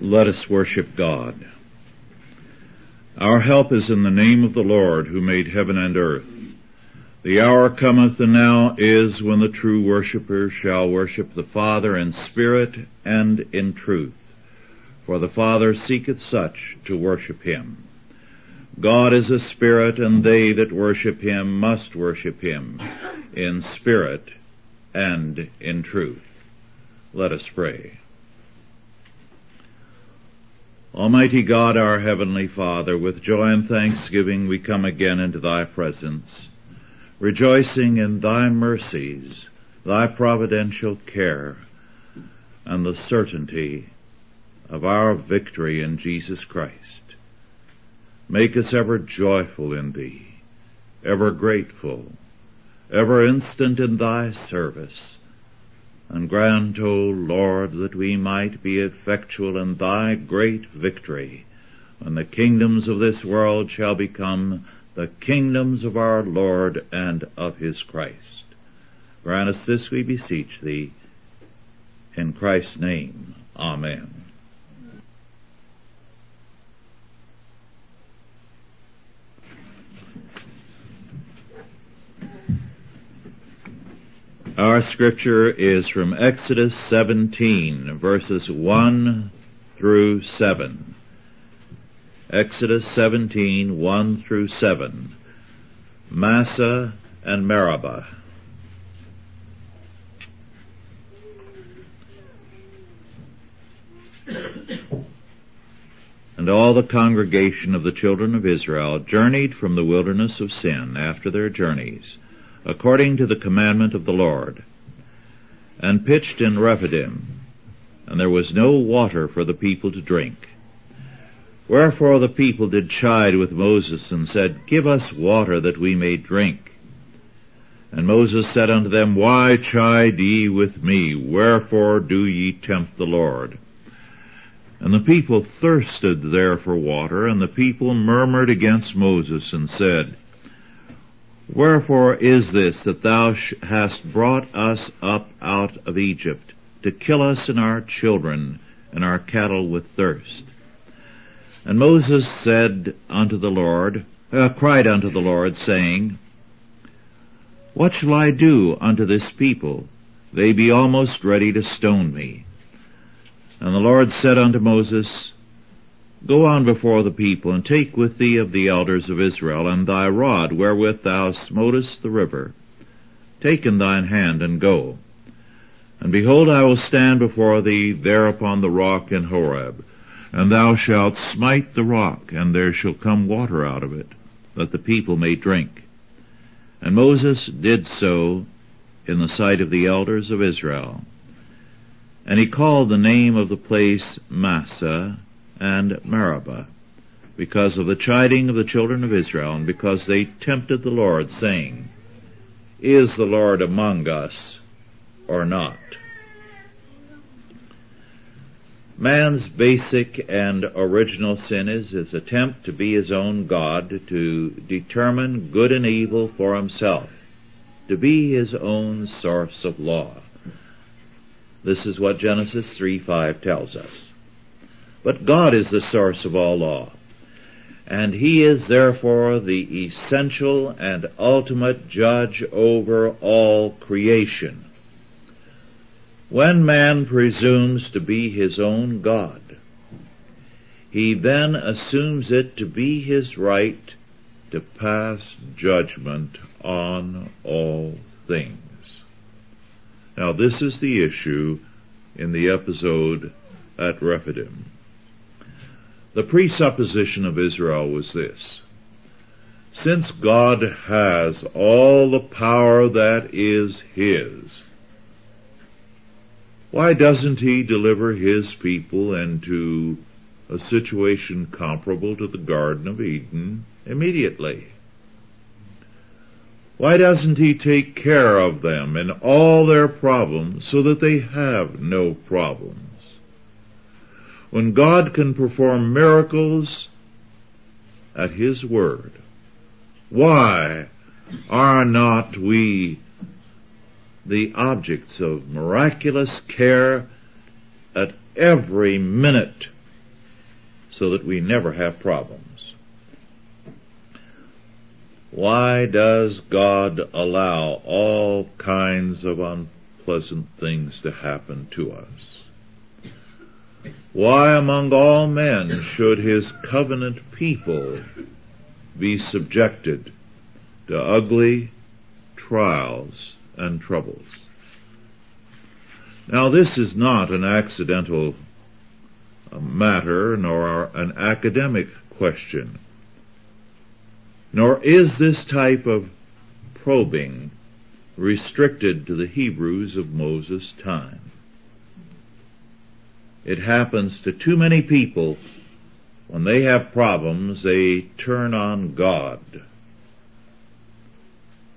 Let us worship God. Our help is in the name of the Lord who made heaven and earth. The hour cometh and now is when the true worshippers shall worship the Father in spirit and in truth. For the Father seeketh such to worship him. God is a spirit and they that worship him must worship him in spirit and in truth. Let us pray. Almighty God, our Heavenly Father, with joy and thanksgiving we come again into Thy presence, rejoicing in Thy mercies, Thy providential care, and the certainty of our victory in Jesus Christ. Make us ever joyful in Thee, ever grateful, ever instant in Thy service, and grant, O Lord, that we might be effectual in thy great victory, when the kingdoms of this world shall become the kingdoms of our Lord and of his Christ. Grant us this, we beseech thee, in Christ's name. Amen. Our scripture is from Exodus 17 verses 1 through 7. Exodus 17, 1 through 7. Massah and Meribah. And all the congregation of the children of Israel journeyed from the wilderness of sin after their journeys according to the commandment of the Lord, and pitched in Rephidim, and there was no water for the people to drink. Wherefore the people did chide with Moses and said, Give us water that we may drink. And Moses said unto them, Why chide ye with me? Wherefore do ye tempt the Lord? And the people thirsted there for water, and the people murmured against Moses and said, Wherefore is this that thou hast brought us up out of Egypt to kill us and our children and our cattle with thirst? And Moses said unto the Lord, uh, cried unto the Lord, saying, What shall I do unto this people? They be almost ready to stone me. And the Lord said unto Moses, Go on before the people, and take with thee of the elders of Israel, and thy rod wherewith thou smotest the river. Take in thine hand, and go. And behold, I will stand before thee there upon the rock in Horeb, and thou shalt smite the rock, and there shall come water out of it, that the people may drink. And Moses did so in the sight of the elders of Israel. And he called the name of the place Massah, and Meribah, because of the chiding of the children of Israel, and because they tempted the Lord, saying, Is the Lord among us or not? Man's basic and original sin is his attempt to be his own God, to determine good and evil for himself, to be his own source of law. This is what Genesis 3:5 tells us. But God is the source of all law. And He is therefore the essential and ultimate judge over all creation. When man presumes to be his own God, he then assumes it to be his right to pass judgment on all things. Now this is the issue in the episode at Rephidim. The presupposition of Israel was this. Since God has all the power that is His, why doesn't He deliver His people into a situation comparable to the Garden of Eden immediately? Why doesn't He take care of them and all their problems so that they have no problems? When God can perform miracles at His word, why are not we the objects of miraculous care at every minute so that we never have problems. Why does God allow all kinds of unpleasant things to happen to us? Why among all men should his covenant people be subjected to ugly trials and troubles? Now this is not an accidental matter nor an academic question. Nor is this type of probing restricted to the Hebrews of Moses' time. It happens to too many people when they have problems, they turn on God.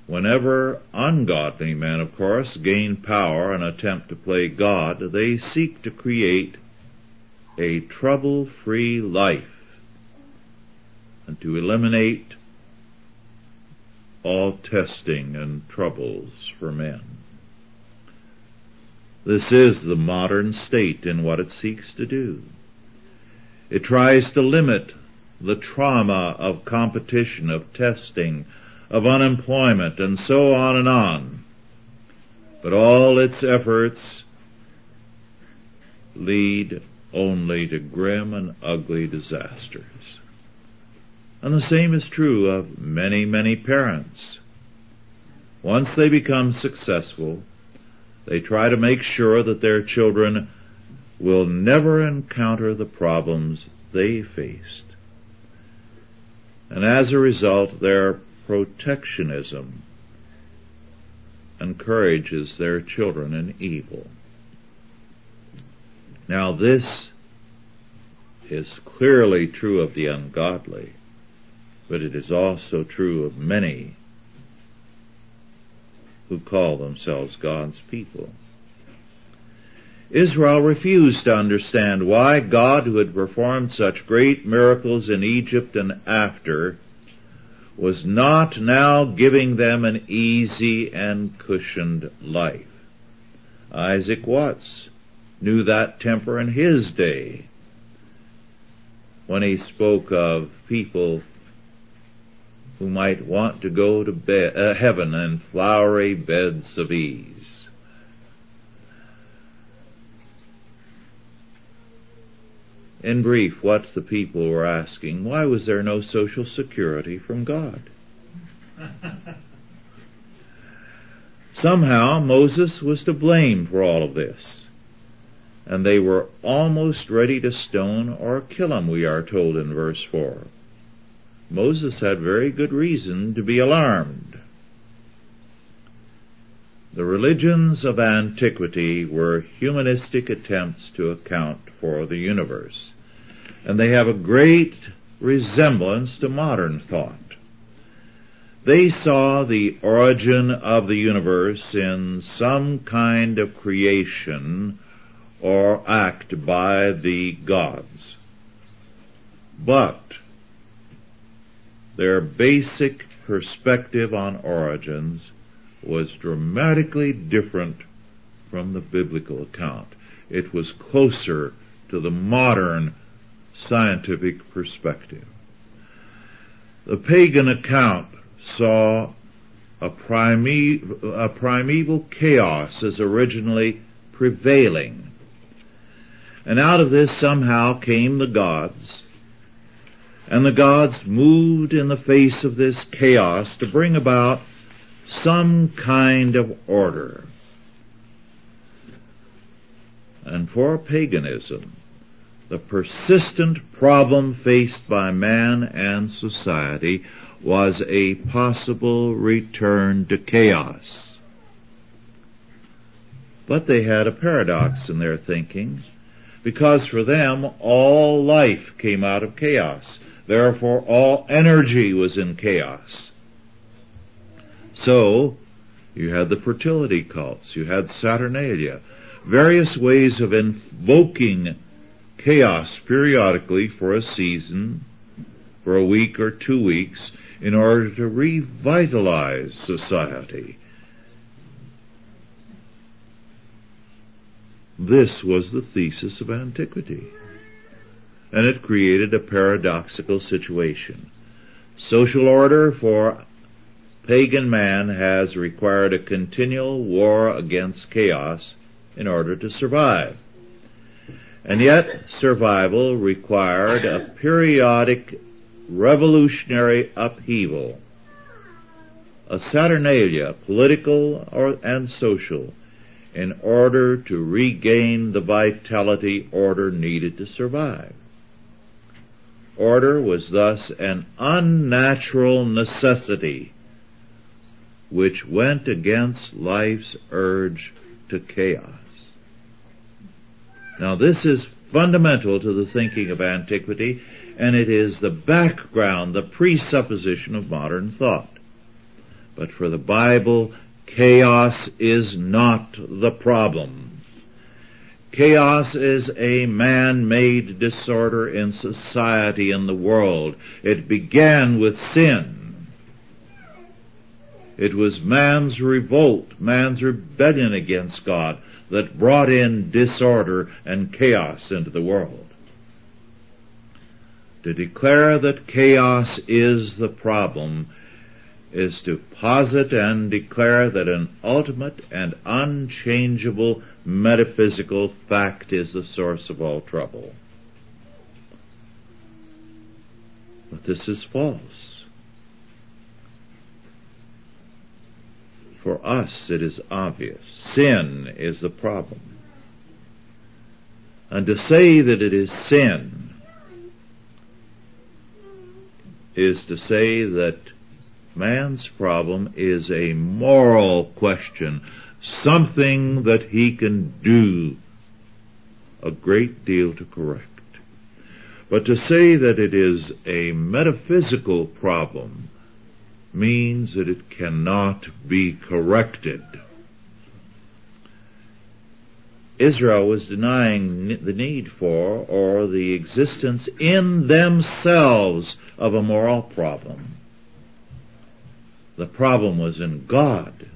Whenever ungodly men, of course, gain power and attempt to play God, they seek to create a trouble-free life and to eliminate all testing and troubles for men. This is the modern state in what it seeks to do. It tries to limit the trauma of competition, of testing, of unemployment, and so on and on. But all its efforts lead only to grim and ugly disasters. And the same is true of many, many parents. Once they become successful, they try to make sure that their children will never encounter the problems they faced. And as a result, their protectionism encourages their children in evil. Now this is clearly true of the ungodly but it is also true of many who call themselves God's people. Israel refused to understand why God, who had performed such great miracles in Egypt and after, was not now giving them an easy and cushioned life. Isaac Watts knew that temper in his day when he spoke of people who might want to go to bed, uh, heaven in flowery beds of ease. In brief, what the people were asking, why was there no social security from God? Somehow Moses was to blame for all of this. And they were almost ready to stone or kill him, we are told in verse 4. Moses had very good reason to be alarmed. The religions of antiquity were humanistic attempts to account for the universe, and they have a great resemblance to modern thought. They saw the origin of the universe in some kind of creation or act by the gods. But their basic perspective on origins was dramatically different from the biblical account. It was closer to the modern scientific perspective. The pagan account saw a, prime- a primeval chaos as originally prevailing. And out of this somehow came the gods and the gods moved in the face of this chaos to bring about some kind of order. And for paganism, the persistent problem faced by man and society was a possible return to chaos. But they had a paradox in their thinking, because for them all life came out of chaos. Therefore all energy was in chaos. So, you had the fertility cults, you had Saturnalia, various ways of invoking chaos periodically for a season, for a week or two weeks, in order to revitalize society. This was the thesis of antiquity. And it created a paradoxical situation. Social order for pagan man has required a continual war against chaos in order to survive. And yet, survival required a periodic revolutionary upheaval, a saturnalia, political or, and social, in order to regain the vitality order needed to survive. Order was thus an unnatural necessity which went against life's urge to chaos. Now this is fundamental to the thinking of antiquity and it is the background, the presupposition of modern thought. But for the Bible, chaos is not the problem. Chaos is a man-made disorder in society in the world. It began with sin. It was man's revolt, man's rebellion against God that brought in disorder and chaos into the world. To declare that chaos is the problem is to posit and declare that an ultimate and unchangeable metaphysical fact is the source of all trouble. But this is false. For us it is obvious. Sin is the problem. And to say that it is sin is to say that man's problem is a moral question something that he can do a great deal to correct. But to say that it is a metaphysical problem means that it cannot be corrected. Israel was denying the need for or the existence in themselves of a moral problem. The problem was in God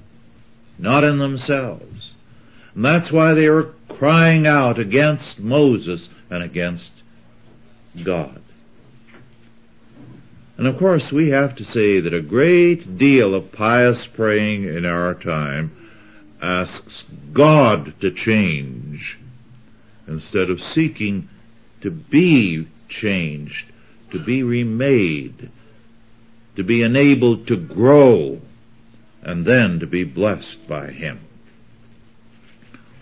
not in themselves. And that's why they were crying out against Moses and against God. And of course we have to say that a great deal of pious praying in our time asks God to change instead of seeking to be changed, to be remade, to be enabled to grow and then to be blessed by him.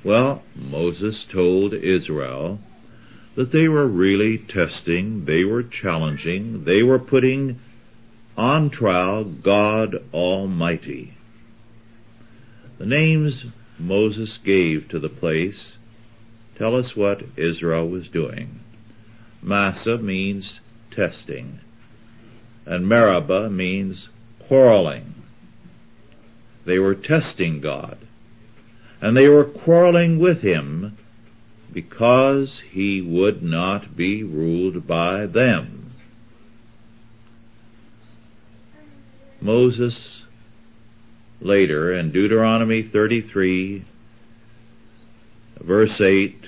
Well, Moses told Israel that they were really testing, they were challenging, they were putting on trial God Almighty. The names Moses gave to the place tell us what Israel was doing. Massah means testing, and Meribah means quarreling. They were testing God. And they were quarreling with him because he would not be ruled by them. Moses later in Deuteronomy 33 verse 8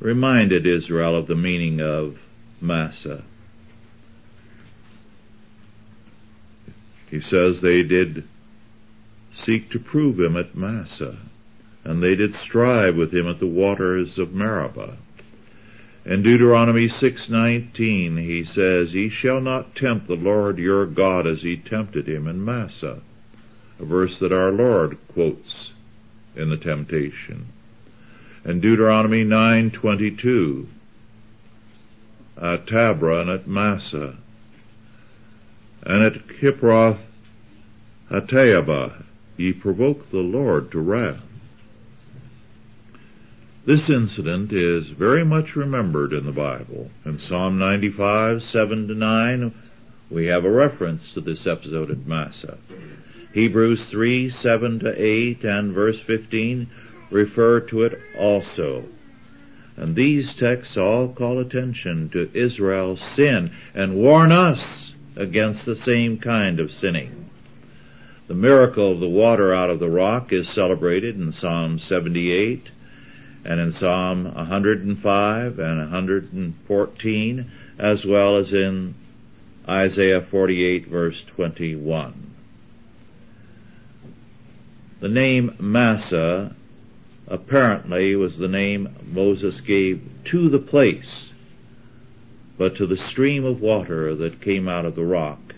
reminded Israel of the meaning of Massah. He says they did seek to prove him at Massah, and they did strive with him at the waters of Meribah. In Deuteronomy 6:19 he says, "Ye shall not tempt the Lord your God as ye tempted him in Massah," a verse that our Lord quotes in the temptation. In Deuteronomy 9:22, at Taberah and at Massah, and at Kibroth Hattaavah, ye provoke the Lord to wrath. This incident is very much remembered in the Bible. In Psalm 95, 7 to 9, we have a reference to this episode at Massah. Hebrews 3, 7 to 8 and verse 15 refer to it also. And these texts all call attention to Israel's sin and warn us against the same kind of sinning. The miracle of the water out of the rock is celebrated in Psalm 78, and in Psalm 105 and 114, as well as in Isaiah 48 verse 21. The name Massah apparently was the name Moses gave to the place, but to the stream of water that came out of the rock,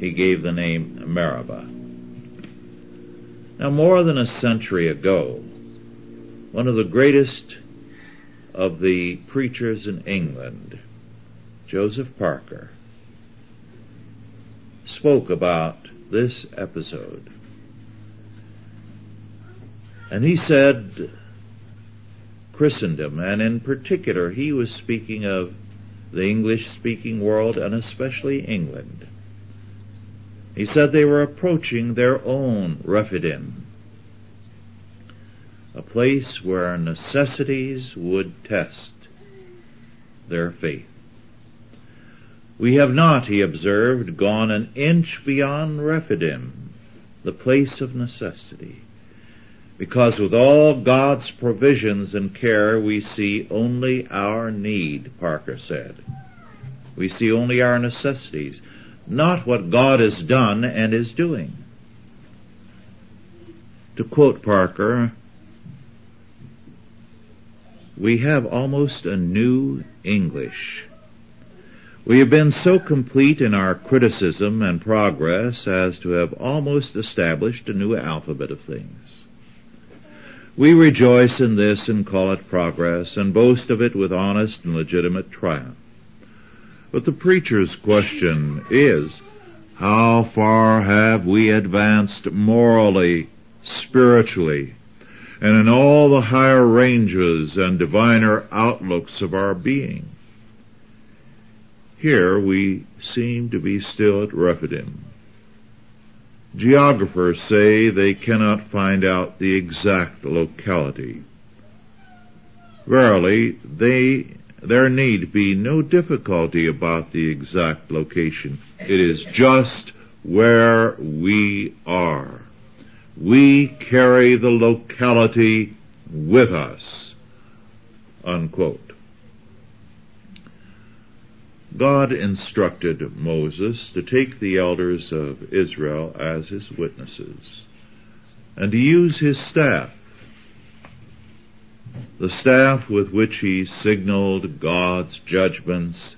he gave the name Meribah. Now more than a century ago, one of the greatest of the preachers in England, Joseph Parker, spoke about this episode. And he said Christendom, and in particular he was speaking of the English speaking world and especially England. He said they were approaching their own Rephidim, a place where necessities would test their faith. We have not, he observed, gone an inch beyond Rephidim, the place of necessity. Because with all God's provisions and care, we see only our need, Parker said. We see only our necessities, not what God has done and is doing. To quote Parker, we have almost a new English. We have been so complete in our criticism and progress as to have almost established a new alphabet of things. We rejoice in this and call it progress and boast of it with honest and legitimate triumph. But the preacher's question is, how far have we advanced morally, spiritually, and in all the higher ranges and diviner outlooks of our being? Here we seem to be still at Rephidim. Geographers say they cannot find out the exact locality. Verily, they, there need be no difficulty about the exact location. It is just where we are. We carry the locality with us. Unquote. God instructed Moses to take the elders of Israel as his witnesses and to use his staff, the staff with which he signaled God's judgments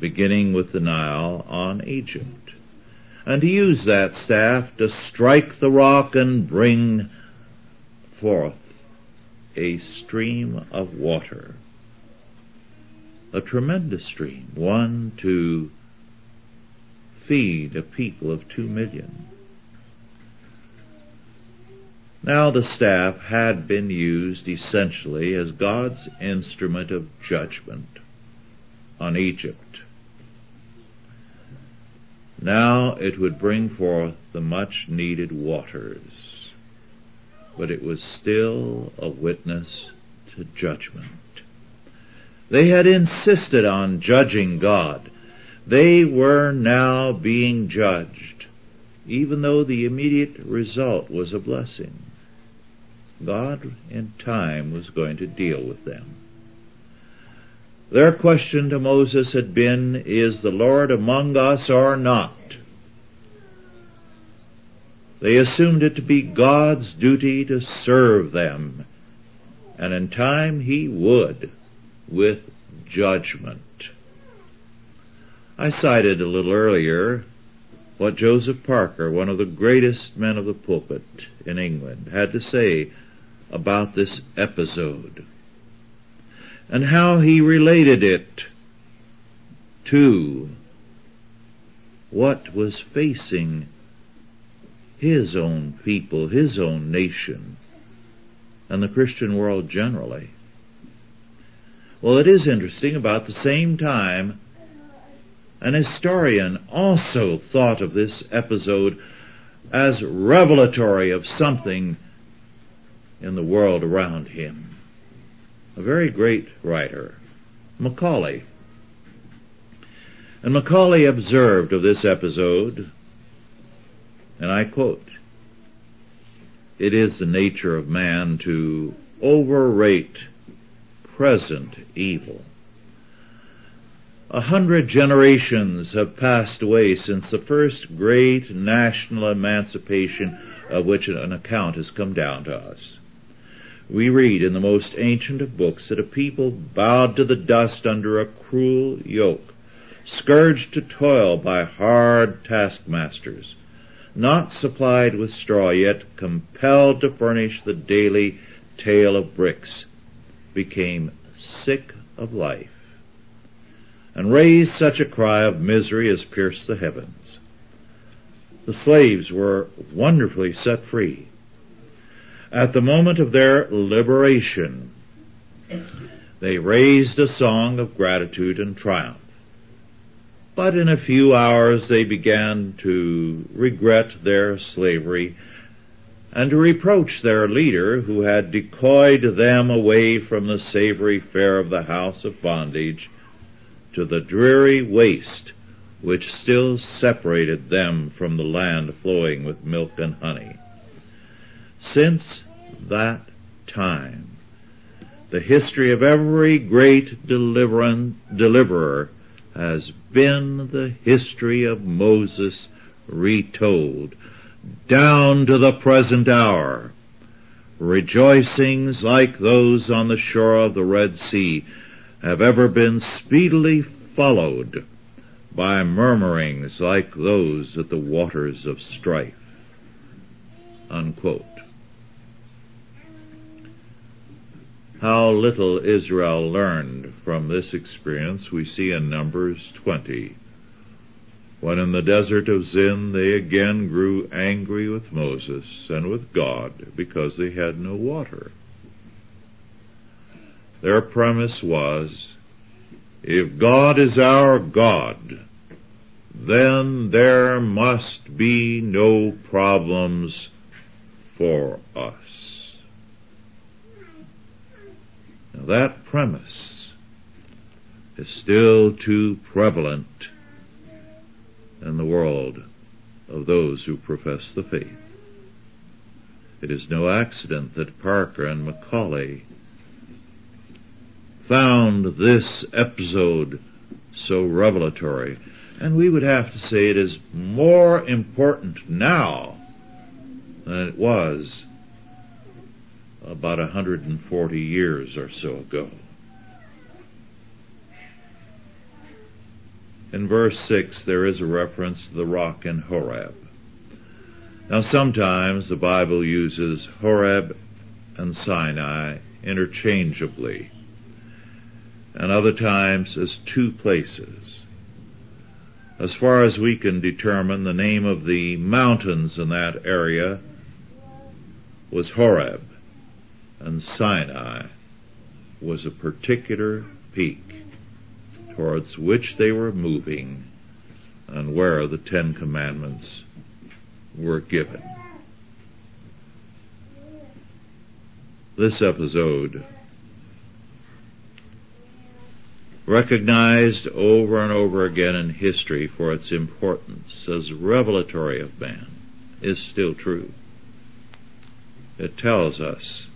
beginning with the Nile on Egypt, and to use that staff to strike the rock and bring forth a stream of water a tremendous stream, one to feed a people of two million. Now the staff had been used essentially as God's instrument of judgment on Egypt. Now it would bring forth the much needed waters, but it was still a witness to judgment. They had insisted on judging God. They were now being judged, even though the immediate result was a blessing. God in time was going to deal with them. Their question to Moses had been, is the Lord among us or not? They assumed it to be God's duty to serve them, and in time He would with judgment. I cited a little earlier what Joseph Parker, one of the greatest men of the pulpit in England, had to say about this episode and how he related it to what was facing his own people, his own nation, and the Christian world generally. Well, it is interesting, about the same time, an historian also thought of this episode as revelatory of something in the world around him. A very great writer, Macaulay. And Macaulay observed of this episode, and I quote, it is the nature of man to overrate present evil. A hundred generations have passed away since the first great national emancipation of which an account has come down to us. We read in the most ancient of books that a people bowed to the dust under a cruel yoke, scourged to toil by hard taskmasters, not supplied with straw, yet compelled to furnish the daily tale of bricks, became sick of life and raised such a cry of misery as pierced the heavens. The slaves were wonderfully set free. At the moment of their liberation, they raised a song of gratitude and triumph. But in a few hours they began to regret their slavery and to reproach their leader who had decoyed them away from the savory fare of the house of bondage to the dreary waste which still separated them from the land flowing with milk and honey. Since that time, the history of every great deliverer has been the history of Moses retold down to the present hour. Rejoicings like those on the shore of the Red Sea have ever been speedily followed by murmurings like those at the waters of strife. Unquote. How little Israel learned from this experience we see in Numbers 20. When in the desert of Zin they again grew angry with Moses and with God because they had no water. Their premise was, if God is our God, then there must be no problems for us. Now that premise is still too prevalent in the world of those who profess the faith. It is no accident that Parker and Macaulay found this episode so revelatory. And we would have to say it is more important now than it was about 140 years or so ago. In verse 6 there is a reference to the rock in Horeb. Now sometimes the Bible uses Horeb and Sinai interchangeably and other times as two places. As far as we can determine, the name of the mountains in that area was Horeb, and Sinai was a particular peak towards which they were moving and where the Ten Commandments were given. This episode recognized over and over again in history for its importance as revelatory of man, is still true. It tells us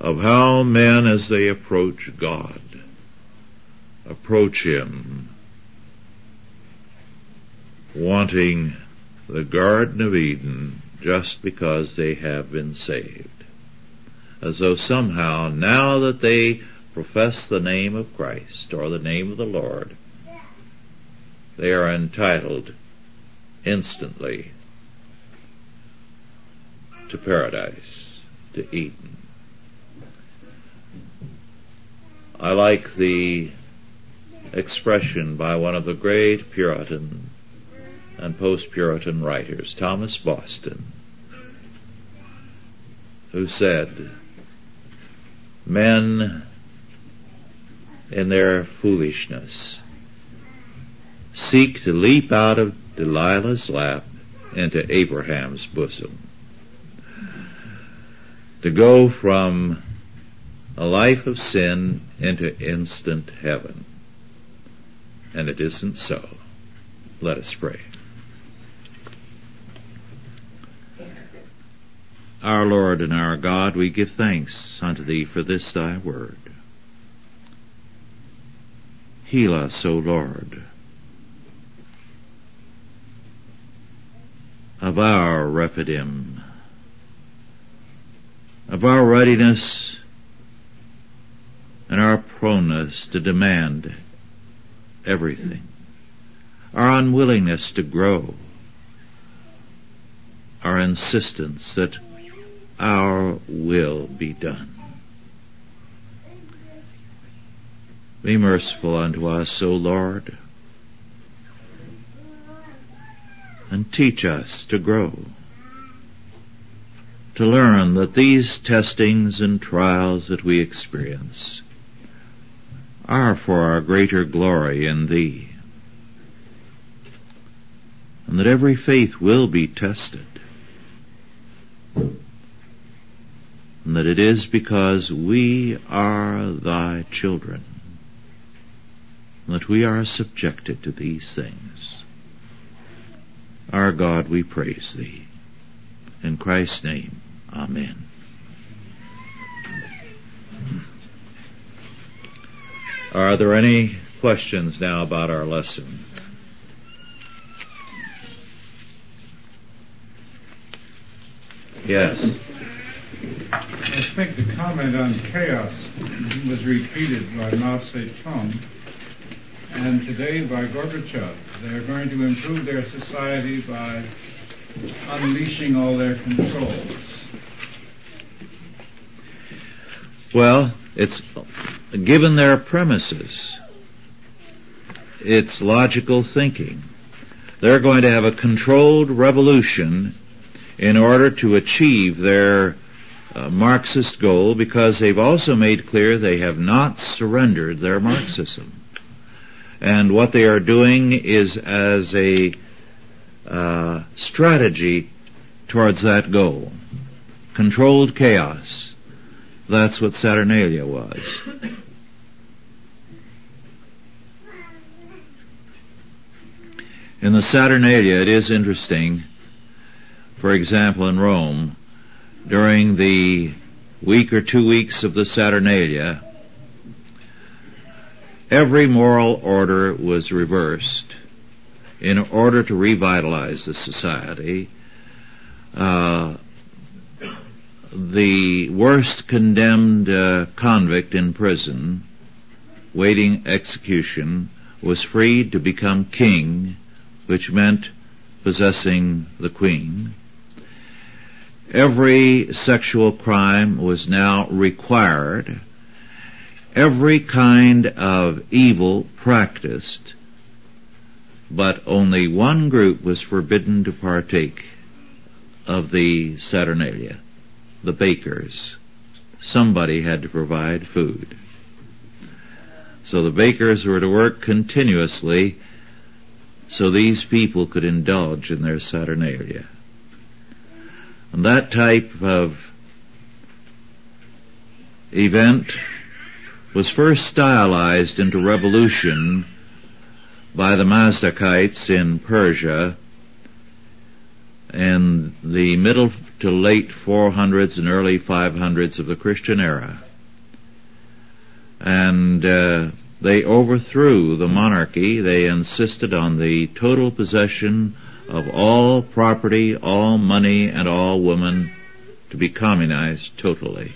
of how men as they approach God, approach Him wanting the Garden of Eden just because they have been saved. As though somehow, now that they profess the name of Christ or the name of the Lord, they are entitled instantly to paradise, to Eden. I like the expression by one of the great Puritan and post-Puritan writers, Thomas Boston, who said, men in their foolishness seek to leap out of Delilah's lap into Abraham's bosom. To go from a life of sin into instant heaven. And it isn't so. Let us pray. Our Lord and our God, we give thanks unto Thee for this Thy word. Heal us, O Lord, of our Rephidim, of our readiness and our proneness to demand everything, our unwillingness to grow, our insistence that our will be done. Be merciful unto us, O Lord, and teach us to grow, to learn that these testings and trials that we experience are for our greater glory in Thee, and that every faith will be tested, and that it is because we are Thy children that we are subjected to these things. Our God, we praise Thee. In Christ's name, Amen. Are there any questions now about our lesson? Yes. I think the comment on chaos was repeated by Mao Zedong and today by Gorbachev. They're going to improve their society by unleashing all their controls. Well, it's given their premises. It's logical thinking. They're going to have a controlled revolution in order to achieve their uh, Marxist goal because they've also made clear they have not surrendered their Marxism. And what they are doing is as a uh, strategy towards that goal. Controlled chaos. That's what Saturnalia was. In the Saturnalia, it is interesting, for example, in Rome, during the week or two weeks of the Saturnalia, every moral order was reversed in order to revitalize the society. Uh, the worst condemned uh, convict in prison, waiting execution, was freed to become king, which meant possessing the queen. Every sexual crime was now required every kind of evil practiced, but only one group was forbidden to partake of the Saturnalia, the bakers. Somebody had to provide food. So the bakers were to work continuously so these people could indulge in their Saturnalia. And that type of event was first stylized into revolution by the Mazdakites in Persia in the middle to late 400s and early 500s of the Christian era. And uh, they overthrew the monarchy. They insisted on the total possession of all property, all money, and all women to be communized totally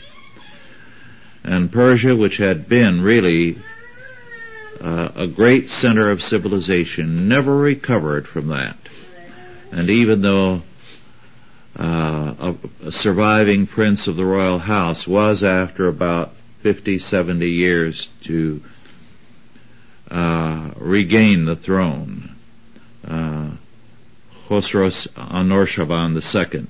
and Persia, which had been really uh, a great center of civilization, never recovered from that. And even though uh, a, surviving prince of the royal house was, after about 50, 70 years, to uh, regain the throne, uh, Anushirvan II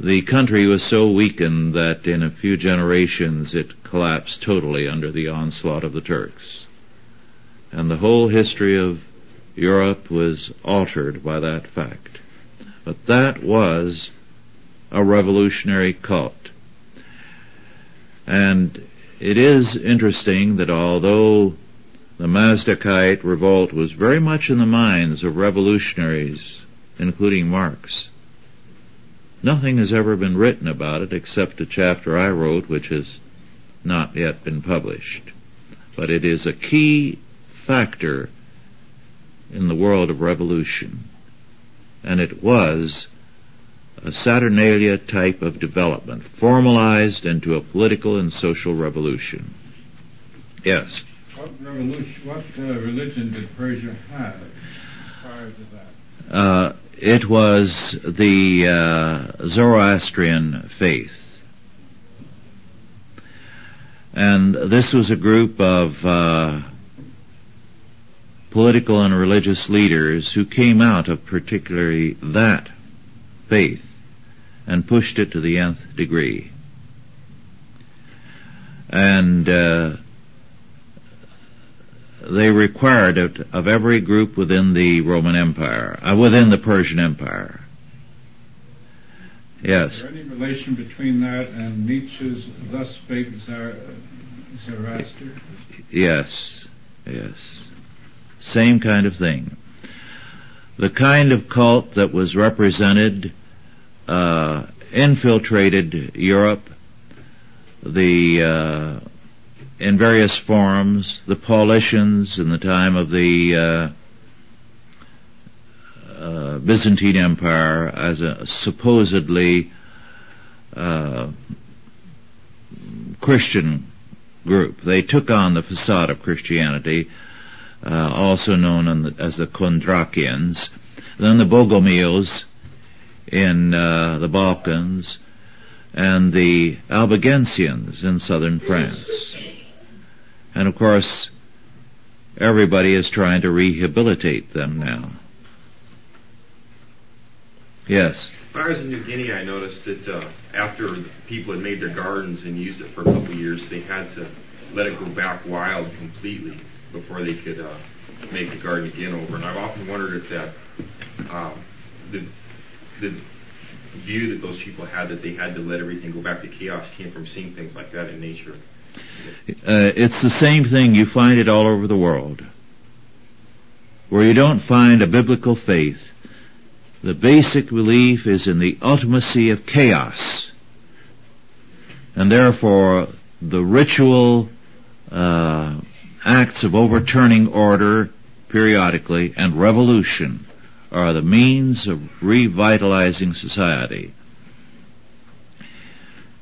the country was so weakened that in a few generations it collapsed totally under the onslaught of the Turks. And the whole history of Europe was altered by that fact. But that was a revolutionary cult. And it is interesting that although the Mazdakite revolt was very much in the minds of revolutionaries, including Marx, nothing has ever been written about it except a chapter I wrote which has not yet been published. But it is a key factor in the world of revolution. And it was a Saturnalia type of development, formalized into a political and social revolution. Yes. What revolution, what uh, religion did Persia have prior to that? Uh, it was the uh, Zoroastrian faith. And this was a group of uh, political and religious leaders who came out of particularly that faith and pushed it to the nth degree. And uh, they required it of every group within the Roman Empire, uh, within the Persian Empire. Yes. Is there any relation between that and Nietzsche's Thus Spake Zoroaster? Yes, yes. Same kind of thing. The kind of cult that was represented uh, infiltrated Europe. The uh, in various forms, the Paulicians in the time of the uh, uh, Byzantine Empire as a supposedly uh, Christian group. They took on the facade of Christianity, uh, also known the, as the Tondrakians. Then the Bogomils in uh, the Balkans, and the Albigensians in southern France. And of course, everybody is trying to rehabilitate them now. Yes. When I was in New Guinea, I noticed that uh, after people had made their gardens and used it for a couple of years, they had to let it go back wild completely before they could uh, make the garden again over. And I've often wondered if that uh, the the view that those people had that they had to let everything go back to chaos came from seeing things like that in nature. Uh, it's the same thing. You find it all over the world. Where you don't find a biblical faith, the basic belief is in the ultimacy of chaos. And therefore, the ritual uh, acts of overturning order periodically and revolution are the means of revitalizing society.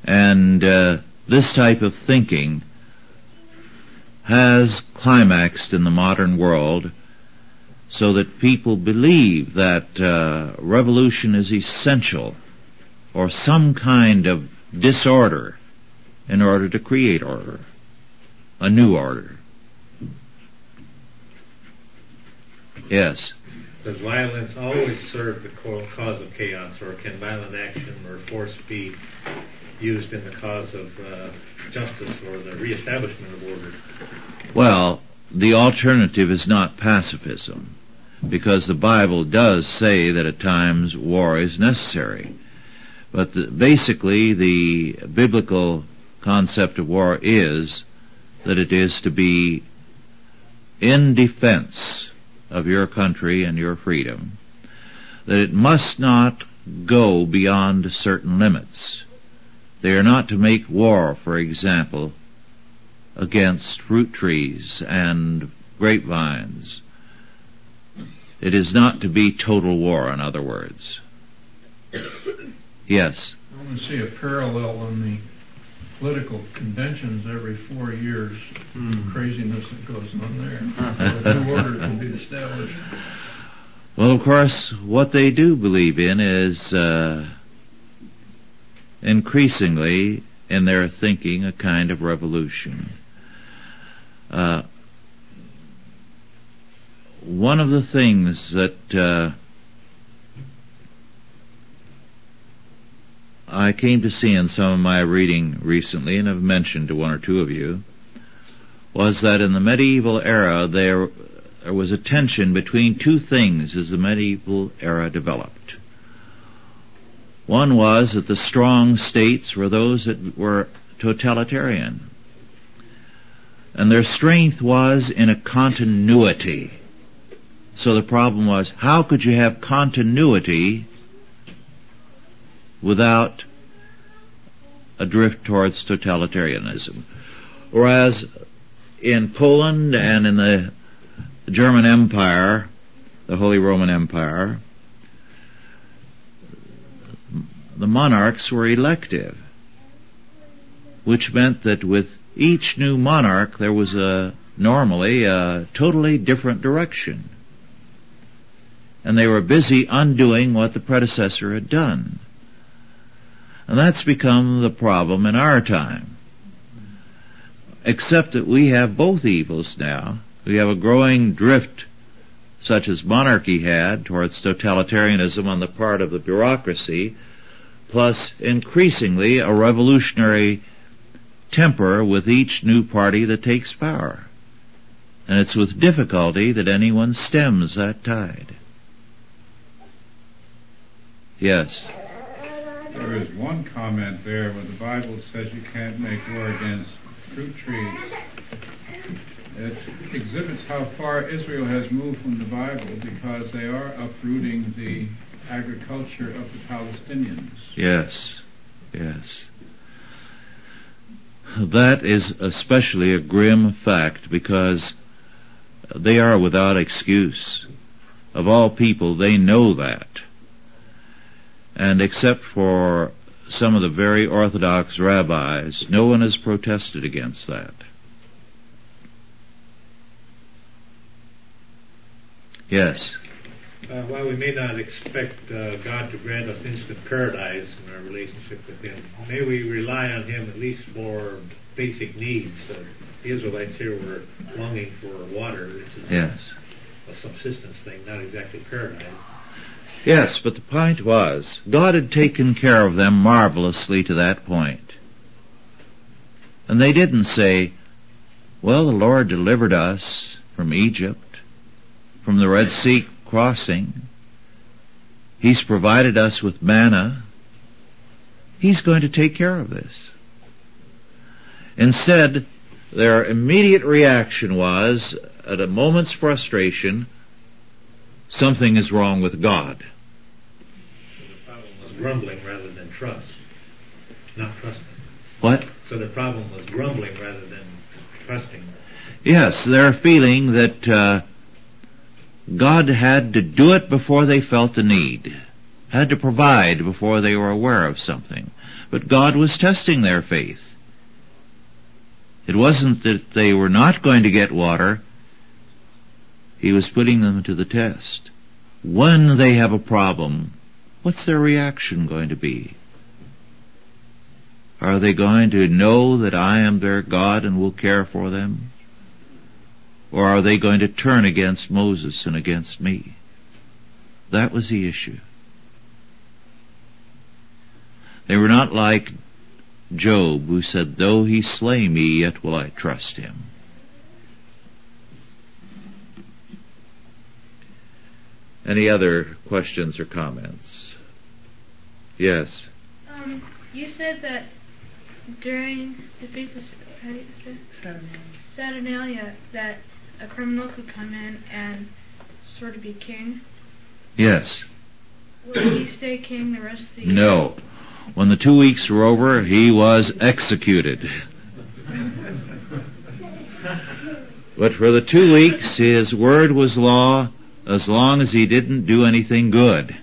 And uh, this type of thinking has climaxed in the modern world so that people believe that uh, revolution is essential or some kind of disorder in order to create order, a new order. Yes. Does violence always serve the cause of chaos, or can violent action or force be used in the cause of uh, justice or the reestablishment of order? Well, the alternative is not pacifism, because the Bible does say that at times war is necessary. But the, basically, the biblical concept of war is that it is to be in defense of your country and your freedom, that it must not go beyond certain limits. They are not to make war, for example, against fruit trees and grapevines. It is not to be total war, in other words. Yes. I want to see a parallel in political conventions every four years. Mm. Craziness that goes on there. new order can be established. Well, of course, what they do believe in is uh, increasingly in their thinking a kind of revolution. Uh, one of the things that uh, I came to see in some of my reading recently, and have mentioned to one or two of you, was that in the medieval era there, there was a tension between two things as the medieval era developed. One was that the strong states were those that were totalitarian. And their strength was in a continuity. So the problem was, how could you have continuity without a drift towards totalitarianism. Whereas in Poland and in the German Empire, the Holy Roman Empire, the monarchs were elective, which meant that with each new monarch there was a normally a totally different direction. And they were busy undoing what the predecessor had done. And that's become the problem in our time. Except that we have both evils now. We have a growing drift such as monarchy had towards totalitarianism on the part of the bureaucracy, plus increasingly a revolutionary temper with each new party that takes power. And it's with difficulty that anyone stems that tide. Yes. There is one comment there where the Bible says you can't make war against fruit trees. It exhibits how far Israel has moved from the Bible because they are uprooting the agriculture of the Palestinians. Yes. Yes. That is especially a grim fact because they are without excuse. Of all people, they know that. And except for some of the very orthodox rabbis, no one has protested against that. Yes. Uh, while we may not expect uh, God to grant us instant paradise in our relationship with Him, may we rely on Him at least for basic needs. Uh, the Israelites here were longing for water, which is Yes. a subsistence thing, not exactly paradise. Yes, but the point was, God had taken care of them marvelously to that point. And they didn't say, well, the Lord delivered us from Egypt, from the Red Sea crossing. He's provided us with manna. He's going to take care of this. Instead, their immediate reaction was, at a moment's frustration, something is wrong with God. So the problem was grumbling rather than trust, not trusting. What? So the problem was grumbling rather than trusting. Yes, they're feeling that uh, God had to do it before they felt the need, had to provide before they were aware of something. But God was testing their faith. It wasn't that they were not going to get water. He was putting them to the test. When they have a problem, what's their reaction going to be? Are they going to know that I am their God and will care for them? Or are they going to turn against Moses and against me? That was the issue. They were not like Job who said, though he slay me, yet will I trust him. Any other questions or comments? Yes. Um, you said that during the Feast of how do you say? Saturnalia, that a criminal could come in and sort of be king. Yes. Would he stay king the rest of the year? No. When the two weeks were over, he was executed. But for the two weeks, his word was law as long as he didn't do anything good.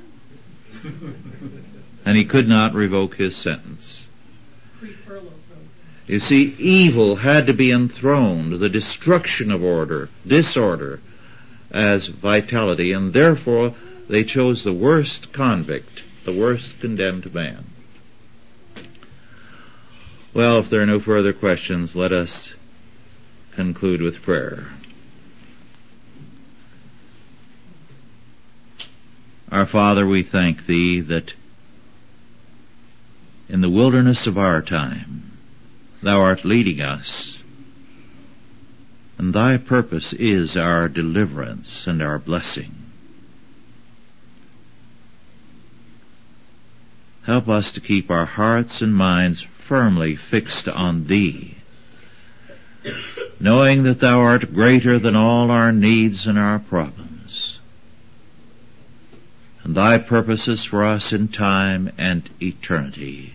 And he could not revoke his sentence. You see, evil had to be enthroned, the destruction of order, disorder, as vitality, and therefore they chose the worst convict, the worst condemned man. Well, if there are no further questions, let us conclude with prayer. Our Father, we thank Thee that in the wilderness of our time, Thou art leading us, and Thy purpose is our deliverance and our blessing. Help us to keep our hearts and minds firmly fixed on Thee, knowing that Thou art greater than all our needs and our problems. And thy purposes for us in time and eternity,